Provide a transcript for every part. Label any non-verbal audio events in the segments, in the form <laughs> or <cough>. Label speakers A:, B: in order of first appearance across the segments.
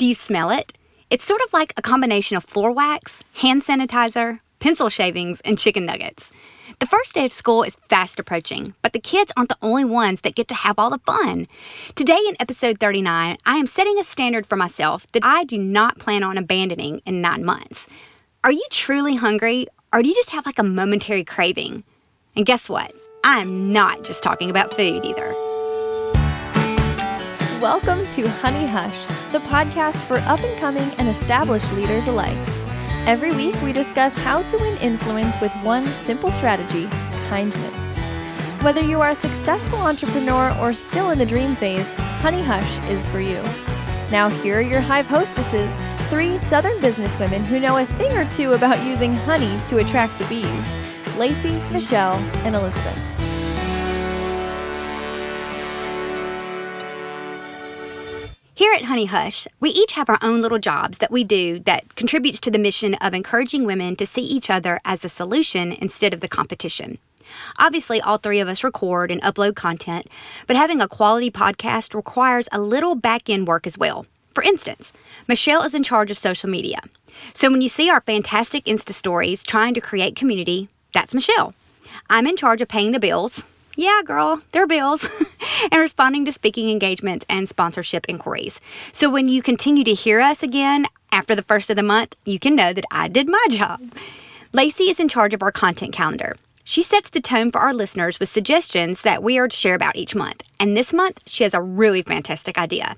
A: Do you smell it? It's sort of like a combination of floor wax, hand sanitizer, pencil shavings, and chicken nuggets. The first day of school is fast approaching, but the kids aren't the only ones that get to have all the fun. Today, in episode 39, I am setting a standard for myself that I do not plan on abandoning in nine months. Are you truly hungry, or do you just have like a momentary craving? And guess what? I am not just talking about food either.
B: Welcome to Honey Hush, the podcast for up and coming and established leaders alike. Every week, we discuss how to win influence with one simple strategy kindness. Whether you are a successful entrepreneur or still in the dream phase, Honey Hush is for you. Now, here are your Hive hostesses three Southern businesswomen who know a thing or two about using honey to attract the bees Lacey, Michelle, and Elizabeth.
A: Honey Hush, we each have our own little jobs that we do that contributes to the mission of encouraging women to see each other as a solution instead of the competition. Obviously, all three of us record and upload content, but having a quality podcast requires a little back end work as well. For instance, Michelle is in charge of social media. So when you see our fantastic Insta stories trying to create community, that's Michelle. I'm in charge of paying the bills, yeah, girl, they're bills, <laughs> and responding to speaking engagements and sponsorship inquiries. So when you continue to hear us again after the first of the month, you can know that I did my job. Lacey is in charge of our content calendar. She sets the tone for our listeners with suggestions that we are to share about each month. And this month, she has a really fantastic idea.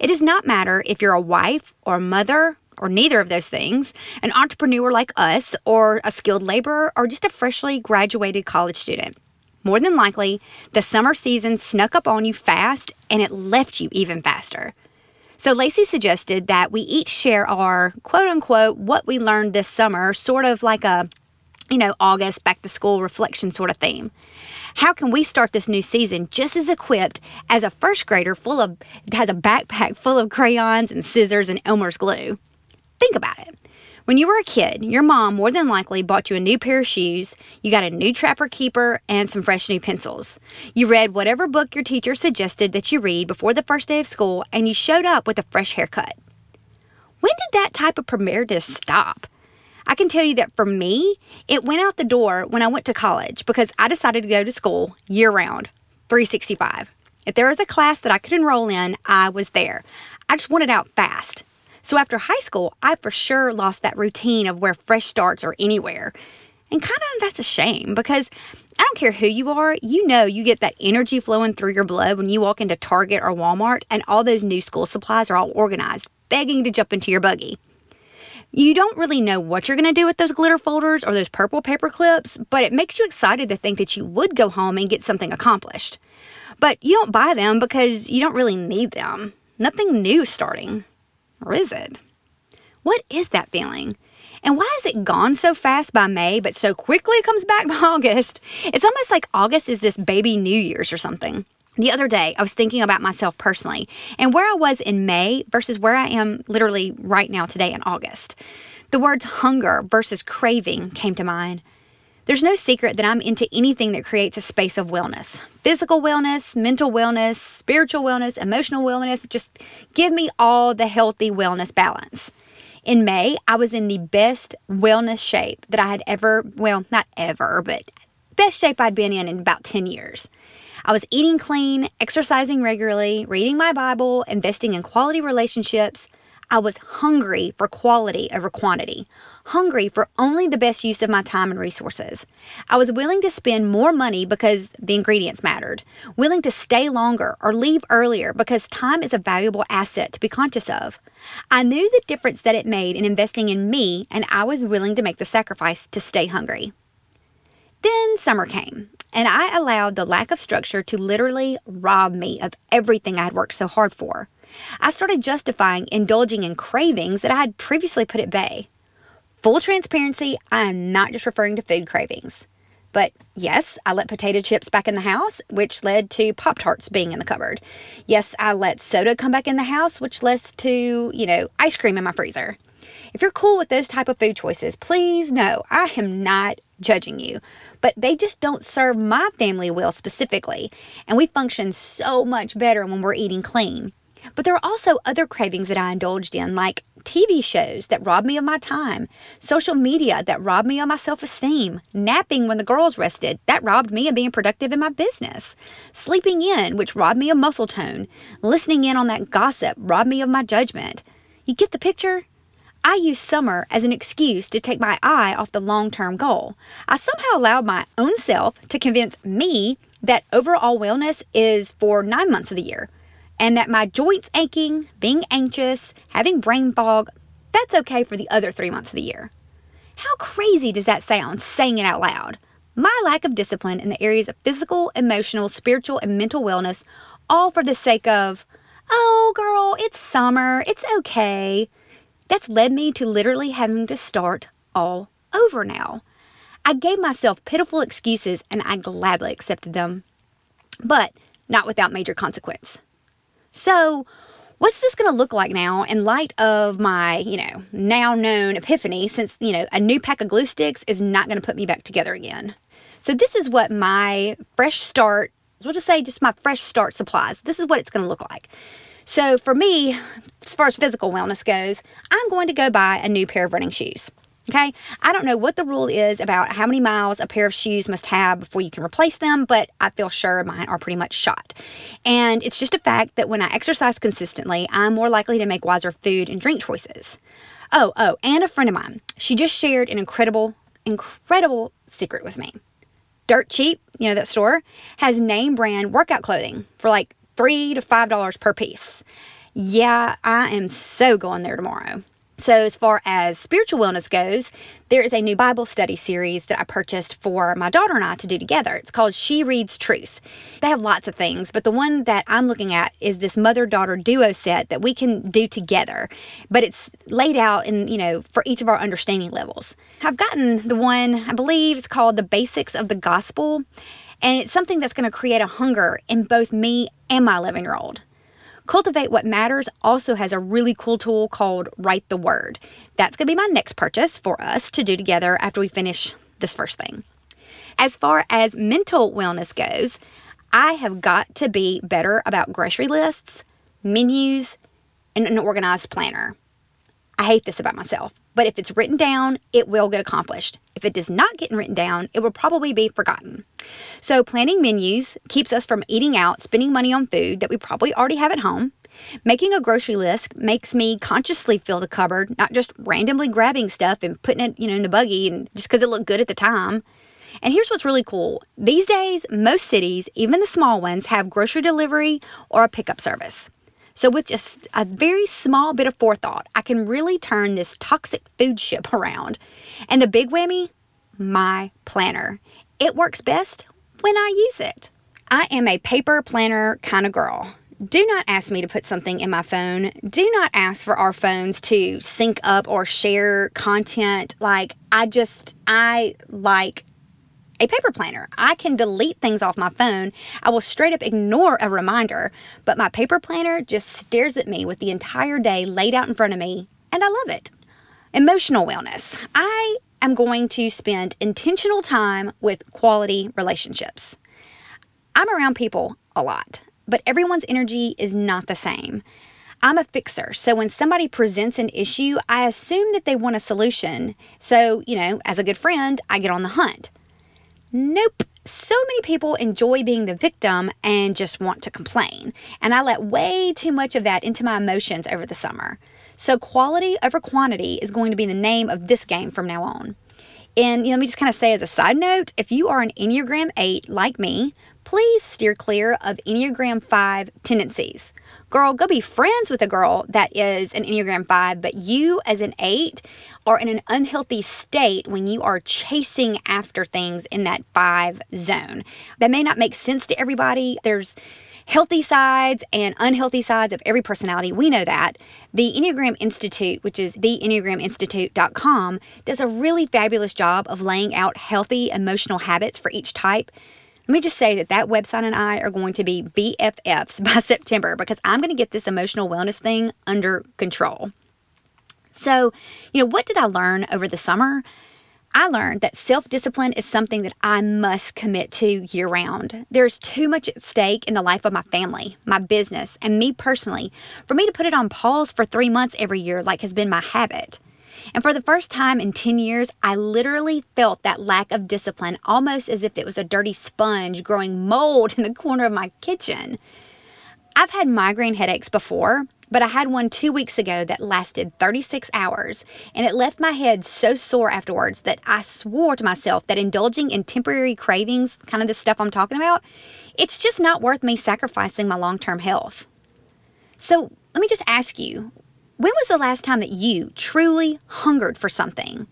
A: It does not matter if you're a wife or a mother or neither of those things, an entrepreneur like us, or a skilled laborer, or just a freshly graduated college student. More than likely, the summer season snuck up on you fast and it left you even faster. So Lacey suggested that we each share our quote unquote what we learned this summer, sort of like a you know, August back to school reflection sort of theme. How can we start this new season just as equipped as a first grader full of has a backpack full of crayons and scissors and Elmer's glue? Think about it. When you were a kid, your mom more than likely bought you a new pair of shoes, you got a new Trapper Keeper, and some fresh new pencils. You read whatever book your teacher suggested that you read before the first day of school, and you showed up with a fresh haircut. When did that type of preparedness stop? I can tell you that for me, it went out the door when I went to college because I decided to go to school year round, 365. If there was a class that I could enroll in, I was there. I just wanted out fast. So after high school, I for sure lost that routine of where fresh starts are anywhere. And kind of that's a shame because I don't care who you are, you know you get that energy flowing through your blood when you walk into Target or Walmart and all those new school supplies are all organized, begging to jump into your buggy. You don't really know what you're going to do with those glitter folders or those purple paper clips, but it makes you excited to think that you would go home and get something accomplished. But you don't buy them because you don't really need them. Nothing new starting. Or is it? What is that feeling? And why is it gone so fast by May, but so quickly comes back <laughs> by August? It's almost like August is this baby New Year's or something. The other day, I was thinking about myself personally and where I was in May versus where I am literally right now today in August. The words hunger versus craving came to mind. There's no secret that I'm into anything that creates a space of wellness physical wellness, mental wellness, spiritual wellness, emotional wellness. Just give me all the healthy wellness balance. In May, I was in the best wellness shape that I had ever, well, not ever, but best shape I'd been in in about 10 years. I was eating clean, exercising regularly, reading my Bible, investing in quality relationships. I was hungry for quality over quantity, hungry for only the best use of my time and resources. I was willing to spend more money because the ingredients mattered, willing to stay longer or leave earlier because time is a valuable asset to be conscious of. I knew the difference that it made in investing in me, and I was willing to make the sacrifice to stay hungry. Summer came, and I allowed the lack of structure to literally rob me of everything I had worked so hard for. I started justifying indulging in cravings that I had previously put at bay. Full transparency, I am not just referring to food cravings. But yes, I let potato chips back in the house, which led to Pop Tarts being in the cupboard. Yes, I let soda come back in the house, which led to, you know, ice cream in my freezer. If you're cool with those type of food choices, please know I am not judging you, but they just don't serve my family well specifically, and we function so much better when we're eating clean. But there were also other cravings that I indulged in, like TV shows that robbed me of my time, social media that robbed me of my self esteem, napping when the girls rested, that robbed me of being productive in my business, sleeping in, which robbed me of muscle tone, listening in on that gossip robbed me of my judgment. You get the picture? I used summer as an excuse to take my eye off the long term goal. I somehow allowed my own self to convince me that overall wellness is for nine months of the year and that my joints aching, being anxious, having brain fog, that's okay for the other three months of the year. How crazy does that sound saying it out loud? My lack of discipline in the areas of physical, emotional, spiritual, and mental wellness, all for the sake of, oh, girl, it's summer, it's okay. That's led me to literally having to start all over now. I gave myself pitiful excuses and I gladly accepted them, but not without major consequence. So, what's this going to look like now in light of my, you know, now known epiphany since, you know, a new pack of glue sticks is not going to put me back together again? So, this is what my fresh start, we'll just say just my fresh start supplies, this is what it's going to look like. So, for me, as far as physical wellness goes, I'm going to go buy a new pair of running shoes. Okay, I don't know what the rule is about how many miles a pair of shoes must have before you can replace them, but I feel sure mine are pretty much shot. And it's just a fact that when I exercise consistently, I'm more likely to make wiser food and drink choices. Oh, oh, and a friend of mine, she just shared an incredible, incredible secret with me. Dirt Cheap, you know that store, has name brand workout clothing for like three to five dollars per piece. Yeah, I am so going there tomorrow. So, as far as spiritual wellness goes, there is a new Bible study series that I purchased for my daughter and I to do together. It's called She Reads Truth. They have lots of things, but the one that I'm looking at is this mother daughter duo set that we can do together, but it's laid out in, you know, for each of our understanding levels. I've gotten the one, I believe it's called The Basics of the Gospel, and it's something that's going to create a hunger in both me and my 11 year old. Cultivate What Matters also has a really cool tool called Write the Word. That's going to be my next purchase for us to do together after we finish this first thing. As far as mental wellness goes, I have got to be better about grocery lists, menus, and an organized planner. I hate this about myself, but if it's written down, it will get accomplished. If it does not get written down, it will probably be forgotten. So, planning menus keeps us from eating out, spending money on food that we probably already have at home. Making a grocery list makes me consciously fill the cupboard, not just randomly grabbing stuff and putting it, you know, in the buggy and just because it looked good at the time. And here's what's really cool. These days, most cities, even the small ones, have grocery delivery or a pickup service. So, with just a very small bit of forethought, I can really turn this toxic food ship around. And the big whammy, my planner. It works best when I use it. I am a paper planner kind of girl. Do not ask me to put something in my phone. Do not ask for our phones to sync up or share content. Like, I just, I like a paper planner. I can delete things off my phone. I will straight up ignore a reminder, but my paper planner just stares at me with the entire day laid out in front of me, and I love it. Emotional wellness. I am going to spend intentional time with quality relationships. I'm around people a lot, but everyone's energy is not the same. I'm a fixer. So when somebody presents an issue, I assume that they want a solution. So, you know, as a good friend, I get on the hunt. Nope. So many people enjoy being the victim and just want to complain. And I let way too much of that into my emotions over the summer. So, quality over quantity is going to be the name of this game from now on. And you know, let me just kind of say as a side note if you are an Enneagram 8 like me, please steer clear of Enneagram 5 tendencies. Girl, go be friends with a girl that is an Enneagram 5, but you as an 8 are in an unhealthy state when you are chasing after things in that 5 zone. That may not make sense to everybody. There's healthy sides and unhealthy sides of every personality. We know that. The Enneagram Institute, which is theenneagraminstitute.com, does a really fabulous job of laying out healthy emotional habits for each type. Let me just say that that website and I are going to be BFFs <laughs> by September because I'm going to get this emotional wellness thing under control. So, you know, what did I learn over the summer? I learned that self discipline is something that I must commit to year round. There's too much at stake in the life of my family, my business, and me personally for me to put it on pause for three months every year like has been my habit. And for the first time in 10 years, I literally felt that lack of discipline almost as if it was a dirty sponge growing mold <laughs> in the corner of my kitchen. I've had migraine headaches before, but I had one two weeks ago that lasted 36 hours, and it left my head so sore afterwards that I swore to myself that indulging in temporary cravings, kind of the stuff I'm talking about, it's just not worth me sacrificing my long term health. So let me just ask you when was the last time that you truly hungered for something?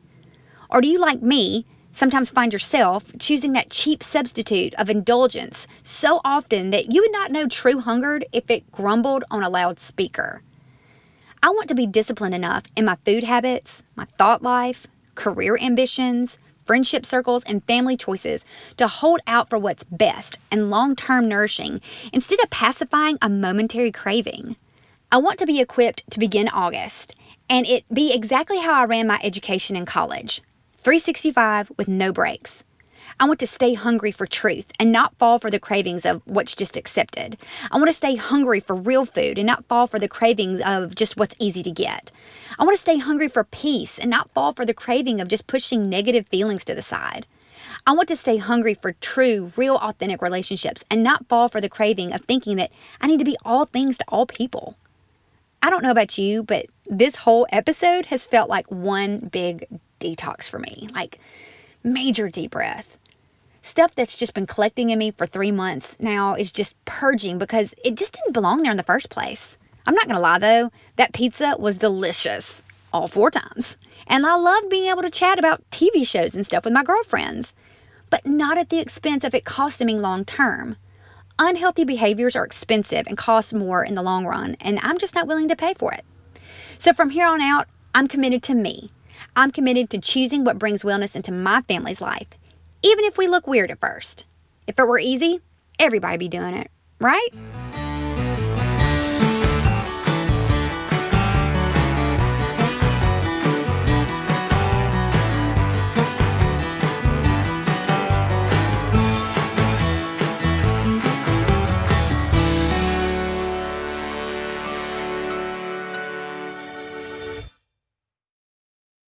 A: Or do you, like me, sometimes find yourself choosing that cheap substitute of indulgence so often that you would not know true hunger if it grumbled on a loudspeaker. I want to be disciplined enough in my food habits, my thought life, career ambitions, friendship circles, and family choices to hold out for what's best and long term nourishing instead of pacifying a momentary craving. I want to be equipped to begin August and it be exactly how I ran my education in college 365 with no breaks. I want to stay hungry for truth and not fall for the cravings of what's just accepted. I want to stay hungry for real food and not fall for the cravings of just what's easy to get. I want to stay hungry for peace and not fall for the craving of just pushing negative feelings to the side. I want to stay hungry for true, real, authentic relationships and not fall for the craving of thinking that I need to be all things to all people. I don't know about you, but this whole episode has felt like one big detox for me. Like major deep breath. Stuff that's just been collecting in me for three months now is just purging because it just didn't belong there in the first place. I'm not going to lie though, that pizza was delicious all four times. And I loved being able to chat about TV shows and stuff with my girlfriends, but not at the expense of it costing me long term. Unhealthy behaviors are expensive and cost more in the long run, and I'm just not willing to pay for it. So from here on out, I'm committed to me. I'm committed to choosing what brings wellness into my family's life, even if we look weird at first. If it were easy, everybody would be doing it, right?